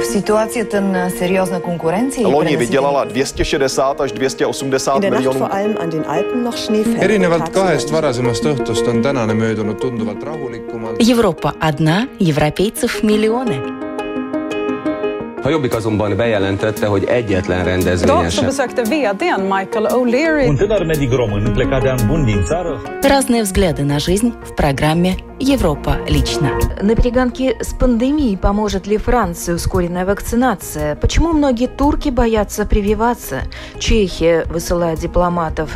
В ситуацията на сериозна конкуренция... Loni vydělala 260 až 280 miljonů. erinevalt kahest varasemast õhtust on tänane möödunud tunduvalt rahulikumalt. Европа одна, европейцев миллионы. A Jobbik azonban bejelentette, hogy egyetlen rendezvényen Idag så sem. besökte vdn Michael O'Leary Un tânăr medic român plecat de an bun din țară Разные взгляды на жизнь в программе «Европа лично». На перегонке с пандемией поможет ли Франции ускоренная вакцинация? Почему многие турки боятся прививаться? Чехия высылает дипломатов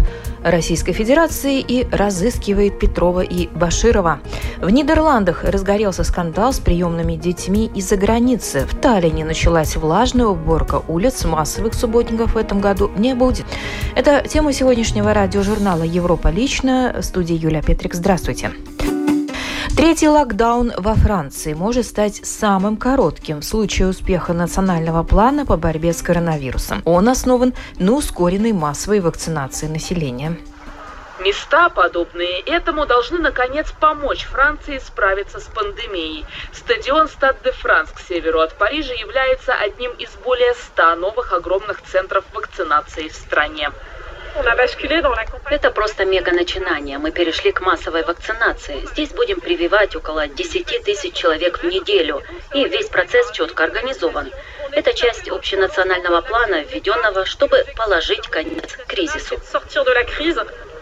Российской Федерации и разыскивает Петрова и Баширова. В Нидерландах разгорелся скандал с приемными детьми из-за границы. В Таллине началась влажная уборка улиц. Массовых субботников в этом году не будет. Это тема сегодняшнего радиожурнала «Европа лично». В студии Юлия Петрик. Здравствуйте. Третий локдаун во Франции может стать самым коротким в случае успеха национального плана по борьбе с коронавирусом. Он основан на ускоренной массовой вакцинации населения. Места, подобные этому, должны наконец помочь Франции справиться с пандемией. Стадион Стад де Франс к северу от Парижа является одним из более ста новых огромных центров вакцинации в стране. Это просто мега-начинание. Мы перешли к массовой вакцинации. Здесь будем прививать около 10 тысяч человек в неделю. И весь процесс четко организован. Это часть общенационального плана, введенного, чтобы положить конец кризису.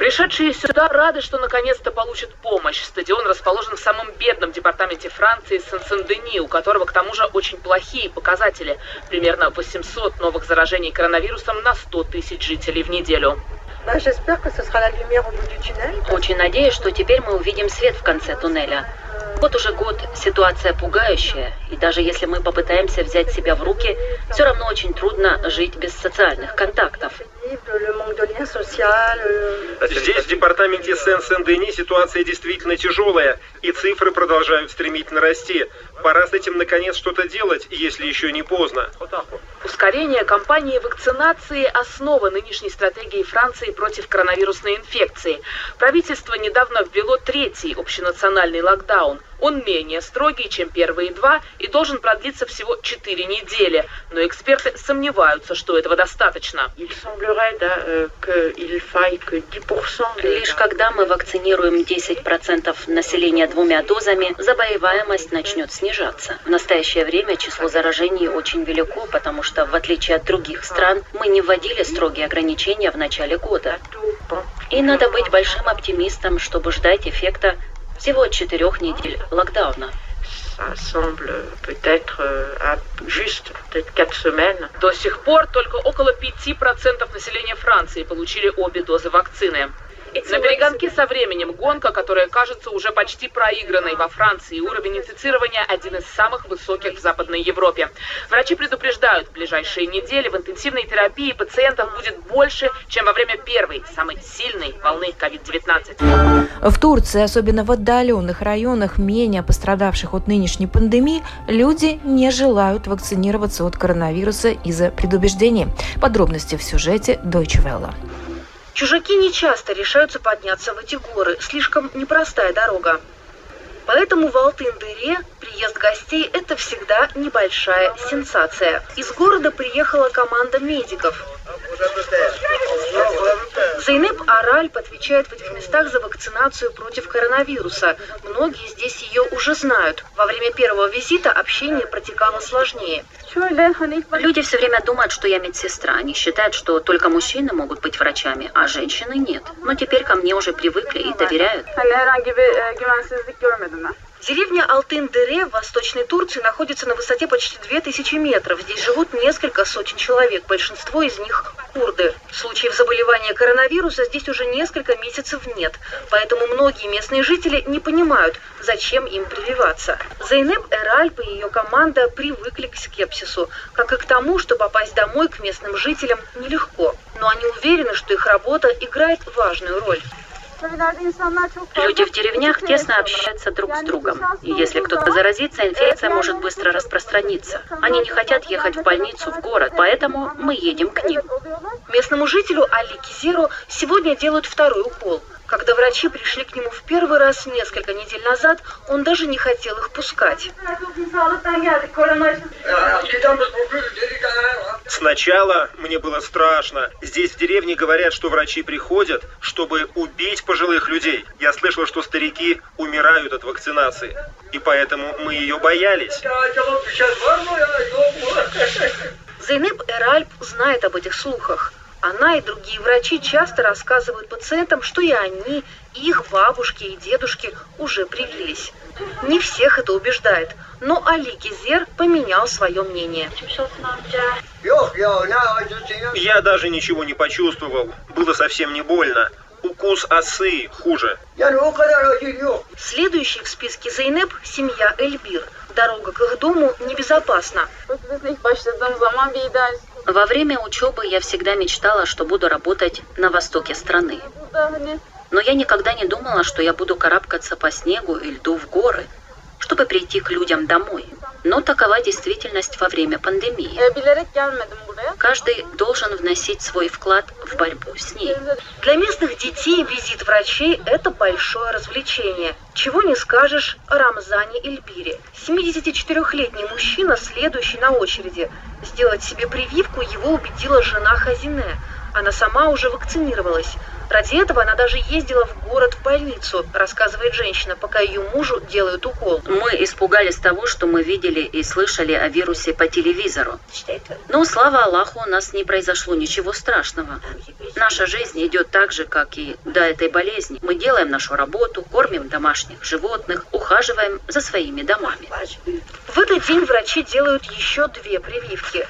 Пришедшие сюда рады, что наконец-то получат помощь. Стадион расположен в самом бедном департаменте Франции Сен-Сен-Дени, у которого к тому же очень плохие показатели. Примерно 800 новых заражений коронавирусом на 100 тысяч жителей в неделю. Очень надеюсь, что теперь мы увидим свет в конце туннеля. Вот уже год ситуация пугающая, и даже если мы попытаемся взять себя в руки, все равно очень трудно жить без социальных контактов. Здесь, в департаменте Сен-Сен-Дени, ситуация действительно тяжелая, и цифры продолжают стремительно расти. Пора с этим наконец что-то делать, если еще не поздно. Ускорение кампании вакцинации – основа нынешней стратегии Франции против коронавирусной инфекции. Правительство недавно ввело третий общенациональный локдаун. Он менее строгий, чем первые два, и должен продлиться всего 4 недели. Но эксперты сомневаются, что этого достаточно. Лишь когда мы вакцинируем 10% населения двумя дозами, заболеваемость начнет снижаться. В настоящее время число заражений очень велико, потому что, в отличие от других стран, мы не вводили строгие ограничения в начале года. И надо быть большим оптимистом, чтобы ждать эффекта всего четырех недель локдауна. До сих пор только около 5% населения Франции получили обе дозы вакцины. На перегонке со временем гонка, которая кажется уже почти проигранной во Франции, уровень инфицирования один из самых высоких в Западной Европе. Врачи предупреждают, в ближайшие недели в интенсивной терапии пациентов будет больше, чем во время первой, самой сильной волны COVID-19. В Турции, особенно в отдаленных районах, менее пострадавших от нынешней пандемии, люди не желают вакцинироваться от коронавируса из-за предубеждений. Подробности в сюжете Deutsche Welle. Чужаки не часто решаются подняться в эти горы. Слишком непростая дорога. Поэтому в Алтын-Дыре приезд гостей – это всегда небольшая сенсация. Из города приехала команда медиков. Зайнеп Аральп отвечает в этих местах за вакцинацию против коронавируса. Многие здесь ее уже знают. Во время первого визита общение протекало сложнее. Люди все время думают, что я медсестра. Они считают, что только мужчины могут быть врачами, а женщины нет. Но теперь ко мне уже привыкли и доверяют. Деревня Алтын-Дере в Восточной Турции находится на высоте почти 2000 метров. Здесь живут несколько сотен человек, большинство из них курды. Случаев заболевания коронавируса здесь уже несколько месяцев нет, поэтому многие местные жители не понимают, зачем им прививаться. Зайнеп Эральп и ее команда привыкли к скепсису, как и к тому, что попасть домой к местным жителям нелегко. Но они уверены, что их работа играет важную роль. Люди в деревнях тесно общаются друг с другом. И если кто-то заразится, инфекция может быстро распространиться. Они не хотят ехать в больницу, в город, поэтому мы едем к ним. Местному жителю Али Кизеру сегодня делают второй укол. Когда врачи пришли к нему в первый раз несколько недель назад, он даже не хотел их пускать. Сначала мне было страшно. Здесь в деревне говорят, что врачи приходят, чтобы убить пожилых людей. Я слышал, что старики умирают от вакцинации. И поэтому мы ее боялись. Зейнеп Эральп знает об этих слухах. Она и другие врачи часто рассказывают пациентам, что и они, и их бабушки и дедушки уже привились. Не всех это убеждает, но Али Гизер поменял свое мнение. Я даже ничего не почувствовал. Было совсем не больно. Укус осы хуже. Следующий в списке Зейнеп – семья Эльбир. Дорога к их дому небезопасна. Во время учебы я всегда мечтала, что буду работать на востоке страны. Но я никогда не думала, что я буду карабкаться по снегу и льду в горы, чтобы прийти к людям домой. Но такова действительность во время пандемии. Каждый должен вносить свой вклад в борьбу с ней. Для местных детей визит врачей – это большое развлечение. Чего не скажешь о Рамзане Эльбире. 74-летний мужчина, следующий на очереди. Сделать себе прививку его убедила жена Хазине. Она сама уже вакцинировалась. Ради этого она даже ездила в город в больницу, рассказывает женщина, пока ее мужу делают укол. Мы испугались того, что мы видели и слышали о вирусе по телевизору. Но, слава Аллаху, у нас не произошло ничего страшного. Наша жизнь идет так же, как и до этой болезни. Мы делаем нашу работу, кормим домашних животных, ухаживаем за своими домами. В этот день врачи делают еще две прививки.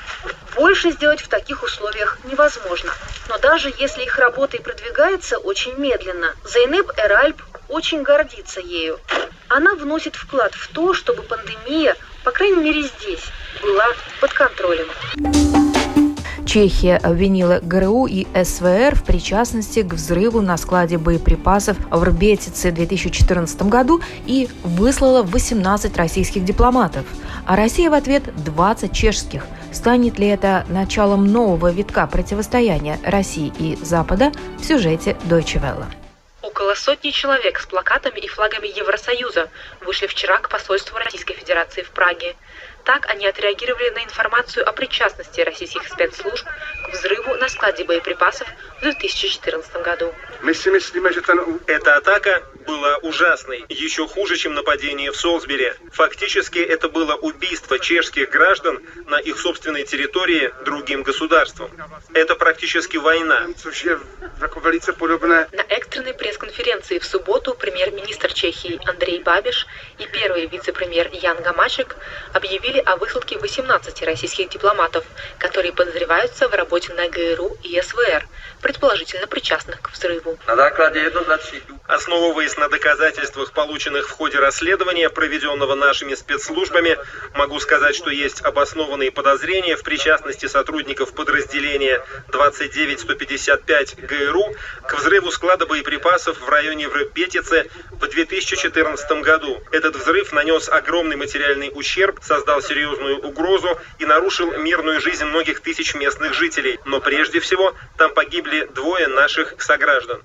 Больше сделать в таких условиях невозможно. Но даже если их работа и продвигается очень медленно, Зайнеп Эральб очень гордится ею. Она вносит вклад в то, чтобы пандемия, по крайней мере здесь, была под контролем. Чехия обвинила ГРУ и СВР в причастности к взрыву на складе боеприпасов в Рбетице в 2014 году и выслала 18 российских дипломатов, а Россия в ответ 20 чешских. Станет ли это началом нового витка противостояния России и Запада в сюжете Deutsche Welle? Около сотни человек с плакатами и флагами Евросоюза вышли вчера к посольству Российской Федерации в Праге. Так они отреагировали на информацию о причастности российских спецслужб к взрыву на складе боеприпасов в 2014 году. Že Эта атака была ужасной, еще хуже, чем нападение в Солсбери. Фактически это было убийство чешских граждан на их собственной территории другим государством. Это практически война. На экстренной пресс-конференции в субботу премьер-министр Чехии Андрей Бабиш и первый вице-премьер Ян Гамашек объявили о высылке 18 российских дипломатов, которые подозреваются в работе на ГРУ и СВР, предположительно причастных к взрыву. Основываясь на доказательствах, полученных в ходе расследования, проведенного нашими спецслужбами, могу сказать, что есть обоснованные подозрения в причастности сотрудников подразделения 29155 ГРУ к взрыву склада боеприпасов в районе Врепетице в 2014 году. Этот взрыв нанес огромный материальный ущерб, создал серьезную угрозу и нарушил мирную жизнь многих тысяч местных жителей. Но прежде всего там погибли двое наших сограждан.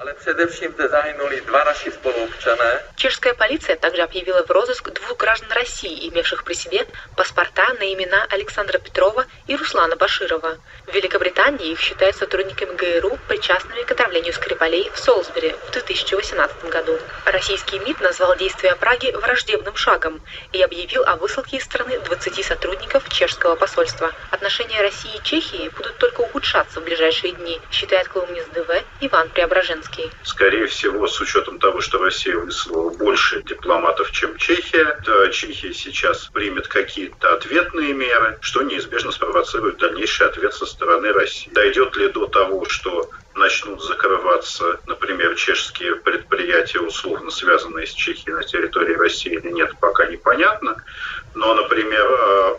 Чешская полиция также объявила в розыск двух граждан России, имевших при себе паспорта на имена Александра Петрова и Руслана Баширова. В Великобритании их считают сотрудниками ГРУ, причастными к отравлению Скрипалей в Солсбери в 2018 году. Российский МИД назвал действия Праги враждебным шагом и объявил о высылке из страны 20 сотрудников чешского посольства. Отношения России и Чехии будут только ухудшаться в ближайшие дни, считает колумнист ДВ Иван Преображенский. Скорее всего, с учетом того, что Россия выслала больше дипломатов, чем Чехия, Чехия сейчас примет какие-то ответные меры, что неизбежно спровоцирует дальнейший ответ со стороны России. Дойдет ли до того, что начнут закрываться, например, чешские предприятия, условно связанные с Чехией на территории России или нет, пока непонятно. Но, например,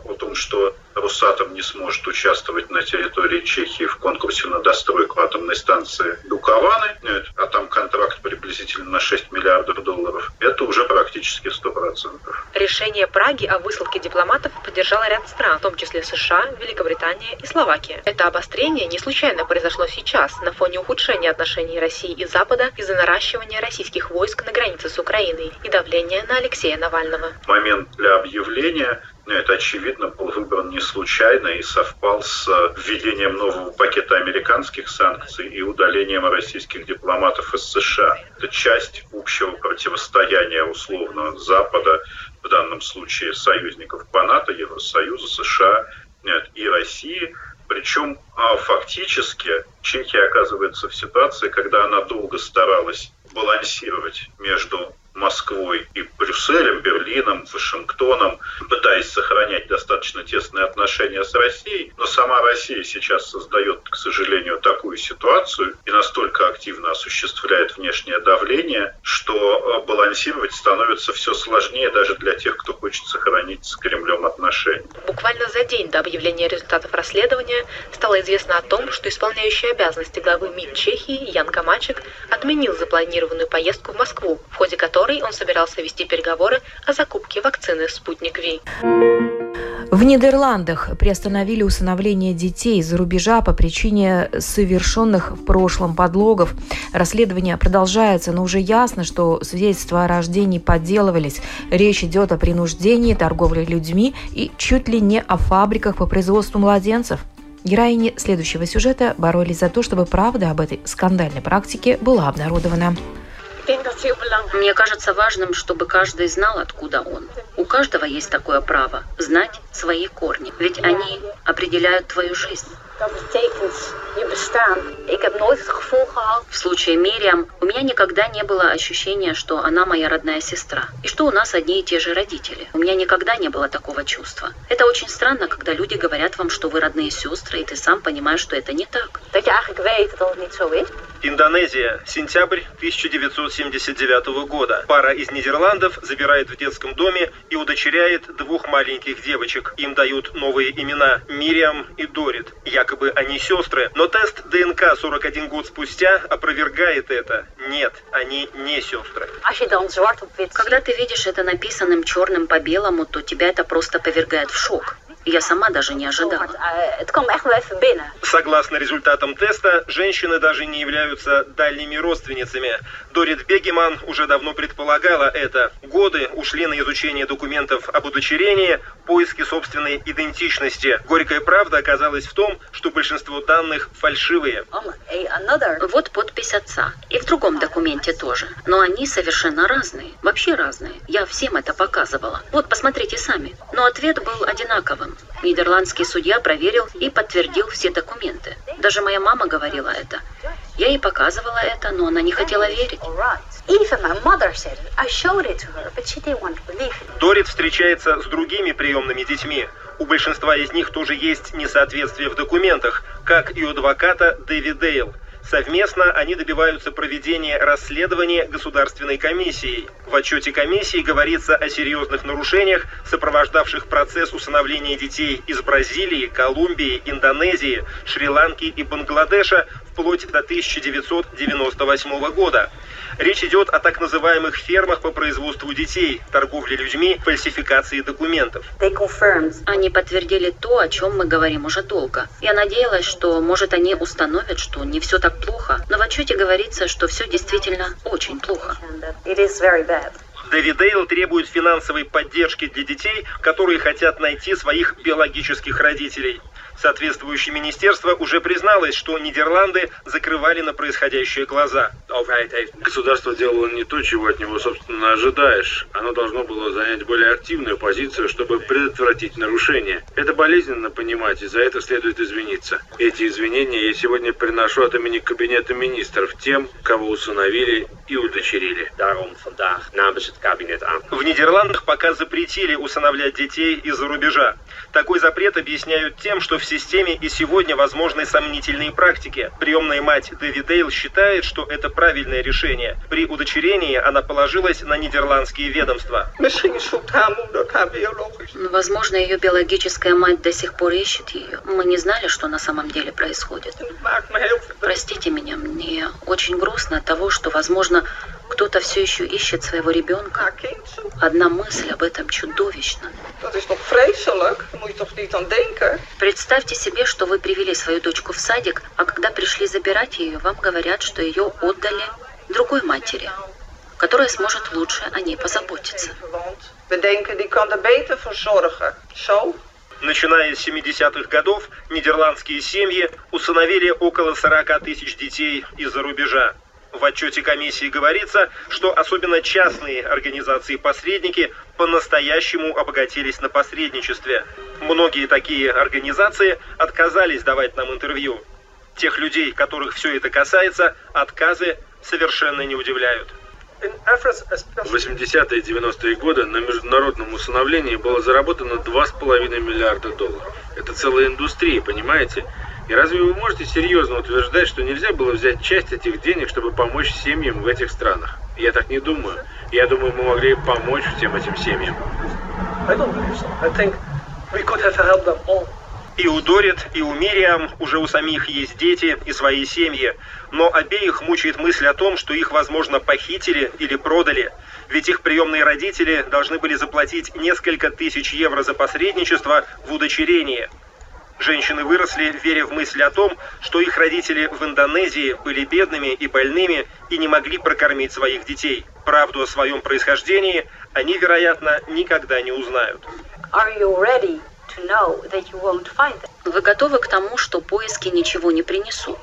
о том, что Росатом не сможет участвовать на территории Чехии в конкурсе на достройку атомной станции Дукованы, а там контракт приблизительно на 6 миллиардов долларов, это уже практически 100%. Решение Праги о высылке дипломатов поддержало ряд стран, в том числе США, Великобритания и Словакия. Это обострение не случайно произошло сейчас, на фоне ухудшения отношений России и Запада из-за наращивания российских войск на границе с Украиной и давления на Алексея Навального. Момент для объявления ну, это, очевидно, был выбран не случайно и совпал с введением нового пакета американских санкций и удалением российских дипломатов из США. Это часть общего противостояния условно Запада, в данном случае союзников по НАТО, Евросоюза, США нет, и России. Причем а, фактически Чехия оказывается в ситуации, когда она долго старалась балансировать между Москвой и Брюсселем, Берлином, Вашингтоном, пытаясь сохранять достаточно тесные отношения с Россией. Но сама Россия сейчас создает, к сожалению, такую ситуацию и настолько активно осуществляет внешнее давление, что э, балансировать становится все сложнее даже для тех, кто хочет сохранить с Кремлем отношения. Буквально за день до объявления результатов расследования стало известно о том, что исполняющий обязанности главы МИД Чехии Ян Камачек отменил запланированную поездку в Москву, в ходе которой которой он собирался вести переговоры о закупке вакцины «Спутник Ви». В Нидерландах приостановили усыновление детей из-за рубежа по причине совершенных в прошлом подлогов. Расследование продолжается, но уже ясно, что свидетельства о рождении подделывались. Речь идет о принуждении, торговле людьми и чуть ли не о фабриках по производству младенцев. Героини следующего сюжета боролись за то, чтобы правда об этой скандальной практике была обнародована. Мне кажется важным, чтобы каждый знал, откуда он. У каждого есть такое право – знать свои корни. Ведь они определяют твою жизнь. В случае Мириам у меня никогда не было ощущения, что она моя родная сестра, и что у нас одни и те же родители. У меня никогда не было такого чувства. Это очень странно, когда люди говорят вам, что вы родные сестры, и ты сам понимаешь, что это не так. Индонезия. Сентябрь 1979 года. Пара из Нидерландов забирает в детском доме и удочеряет двух маленьких девочек. Им дают новые имена – Мириам и Дорит. Якобы они сестры, но тест ДНК 41 год спустя опровергает это. Нет, они не сестры. Когда ты видишь это написанным черным по белому, то тебя это просто повергает в шок. Я сама даже не ожидала. Согласно результатам теста, женщины даже не являются дальними родственницами. Дорит Бегеман уже давно предполагала это. Годы ушли на изучение документов об удочерении, поиски собственной идентичности. Горькая правда оказалась в том, что большинство данных фальшивые. Вот подпись отца. И в другом документе тоже. Но они совершенно разные. Вообще разные. Я всем это показывала. Вот, посмотрите сами. Но ответ был одинаковым. Нидерландский судья проверил и подтвердил все документы. Даже моя мама говорила это. Я ей показывала это, но она не хотела верить. Дорит встречается с другими приемными детьми. У большинства из них тоже есть несоответствие в документах, как и у адвоката Дэви Дейл – Совместно они добиваются проведения расследования Государственной комиссией. В отчете комиссии говорится о серьезных нарушениях, сопровождавших процесс усыновления детей из Бразилии, Колумбии, Индонезии, Шри-Ланки и Бангладеша вплоть до 1998 года. Речь идет о так называемых фермах по производству детей, торговле людьми, фальсификации документов. Они подтвердили то, о чем мы говорим уже долго. Я надеялась, что, может, они установят, что не все так плохо, но в отчете говорится, что все действительно очень плохо. Дэвид Дейл требует финансовой поддержки для детей, которые хотят найти своих биологических родителей. Соответствующее министерство уже призналось, что Нидерланды закрывали на происходящее глаза. Государство делало не то, чего от него, собственно, ожидаешь. Оно должно было занять более активную позицию, чтобы предотвратить нарушения. Это болезненно понимать, и за это следует извиниться. Эти извинения я сегодня приношу от имени Кабинета министров тем, кого усыновили и удочерили. В Нидерландах пока запретили усыновлять детей из-за рубежа. Такой запрет объясняют тем, что системе и сегодня возможны сомнительные практики. Приемная мать Дэви Дейл считает, что это правильное решение. При удочерении она положилась на нидерландские ведомства. Возможно, ее биологическая мать до сих пор ищет ее. Мы не знали, что на самом деле происходит. Простите меня, мне очень грустно от того, что, возможно, кто-то все еще ищет своего ребенка. Одна мысль об этом чудовищна. Представьте себе, что вы привели свою дочку в садик, а когда пришли забирать ее, вам говорят, что ее отдали другой матери, которая сможет лучше о ней позаботиться. Начиная с 70-х годов, нидерландские семьи усыновили около 40 тысяч детей из-за рубежа. В отчете комиссии говорится, что особенно частные организации-посредники по-настоящему обогатились на посредничестве. Многие такие организации отказались давать нам интервью. Тех людей, которых все это касается, отказы совершенно не удивляют. В 80-е и 90-е годы на международном усыновлении было заработано 2,5 миллиарда долларов. Это целая индустрия, понимаете? И разве вы можете серьезно утверждать, что нельзя было взять часть этих денег, чтобы помочь семьям в этих странах? Я так не думаю. Я думаю, мы могли помочь всем этим семьям. И у Дорит, и у Мириам уже у самих есть дети и свои семьи. Но обеих мучает мысль о том, что их, возможно, похитили или продали. Ведь их приемные родители должны были заплатить несколько тысяч евро за посредничество в удочерении. Женщины выросли, веря в мысль о том, что их родители в Индонезии были бедными и больными и не могли прокормить своих детей. Правду о своем происхождении они, вероятно, никогда не узнают. Вы готовы к тому, что поиски ничего не принесут?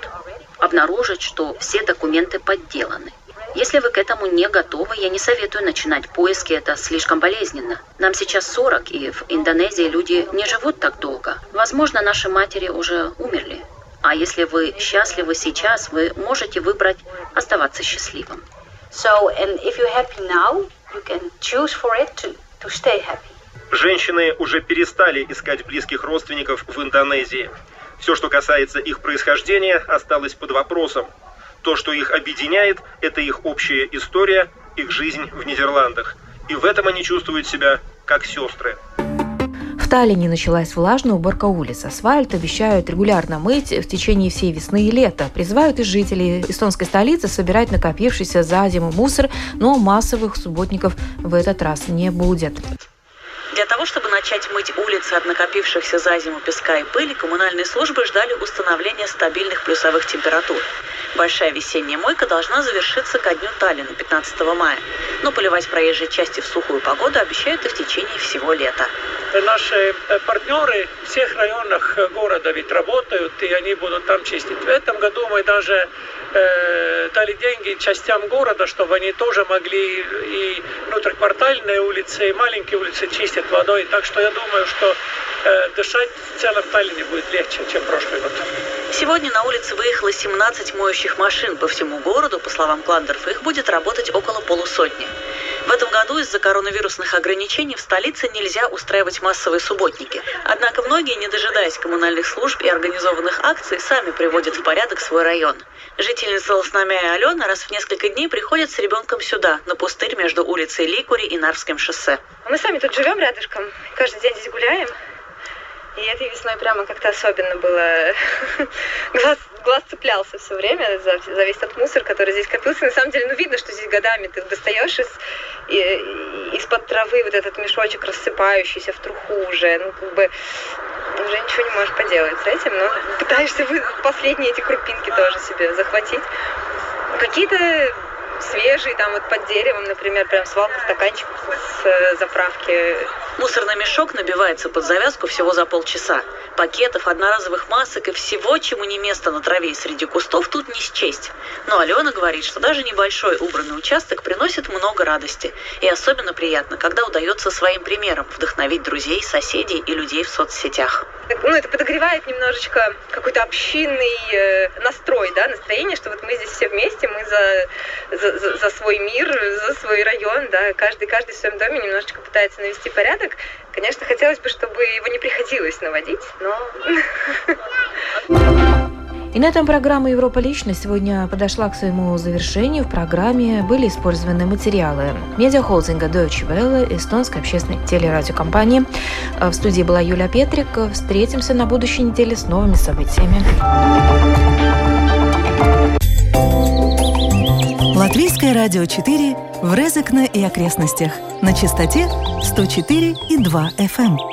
Обнаружить, что все документы подделаны? Если вы к этому не готовы, я не советую начинать поиски, это слишком болезненно. Нам сейчас 40, и в Индонезии люди не живут так долго. Возможно, наши матери уже умерли. А если вы счастливы сейчас, вы можете выбрать оставаться счастливым. So, and if you're happy now, you can choose for it to, to stay happy. Женщины уже перестали искать близких родственников в Индонезии. Все, что касается их происхождения, осталось под вопросом. То, что их объединяет, это их общая история, их жизнь в Нидерландах. И в этом они чувствуют себя как сестры. В Таллине началась влажная уборка улиц. Асфальт обещают регулярно мыть в течение всей весны и лета. Призывают и жителей эстонской столицы собирать накопившийся за зиму мусор, но массовых субботников в этот раз не будет. Для того, чтобы начать мыть улицы от накопившихся за зиму песка и пыли, коммунальные службы ждали установления стабильных плюсовых температур. Большая весенняя мойка должна завершиться ко дню Таллина, 15 мая. Но поливать проезжие части в сухую погоду обещают и в течение всего лета. Наши э, партнеры в всех районах э, города ведь работают, и они будут там чистить. В этом году мы даже э, дали деньги частям города, чтобы они тоже могли и внутриквартальные улицы, и маленькие улицы чистить водой. Так что я думаю, что дышать в целом Таллине будет легче, чем прошлый год. Сегодня на улице выехало 17 моющих машин по всему городу. По словам Кландерф, их будет работать около полусотни. В этом году из-за коронавирусных ограничений в столице нельзя устраивать массовые субботники. Однако многие, не дожидаясь коммунальных служб и организованных акций, сами приводят в порядок свой район. Жительница Лосномя Алена раз в несколько дней приходит с ребенком сюда, на пустырь между улицей Ликури и Нарвским шоссе. Мы сами тут живем рядышком, каждый день здесь гуляем. И этой весной прямо как-то особенно было глаз, глаз цеплялся все время за, за весь этот мусор, который здесь копился. На самом деле, ну, видно, что здесь годами ты достаешь из, из-под травы вот этот мешочек рассыпающийся в труху уже. Ну, как бы уже ничего не можешь поделать с этим, но пытаешься вы последние эти крупинки тоже себе захватить. Какие-то свежий, там вот под деревом, например, прям свалка стаканчиков с э, заправки. Мусорный мешок набивается под завязку всего за полчаса. Пакетов, одноразовых масок и всего, чему не место на траве и среди кустов, тут не счесть. Но Алена говорит, что даже небольшой убранный участок приносит много радости. И особенно приятно, когда удается своим примером вдохновить друзей, соседей и людей в соцсетях. Ну, это подогревает немножечко какой-то общинный э, настрой, да, настроение, что вот мы здесь все вместе, мы за, за, за, за свой мир, за свой район, да, каждый, каждый в своем доме немножечко пытается навести порядок. Конечно, хотелось бы, чтобы его не приходилось наводить, но... И на этом программа «Европа лично» сегодня подошла к своему завершению. В программе были использованы материалы медиахолдинга Deutsche Welle, эстонской общественной телерадиокомпании. В студии была Юлия Петрик. Встретимся на будущей неделе с новыми событиями. Латвийское радио 4 в Резекне и окрестностях на частоте 104,2 FM.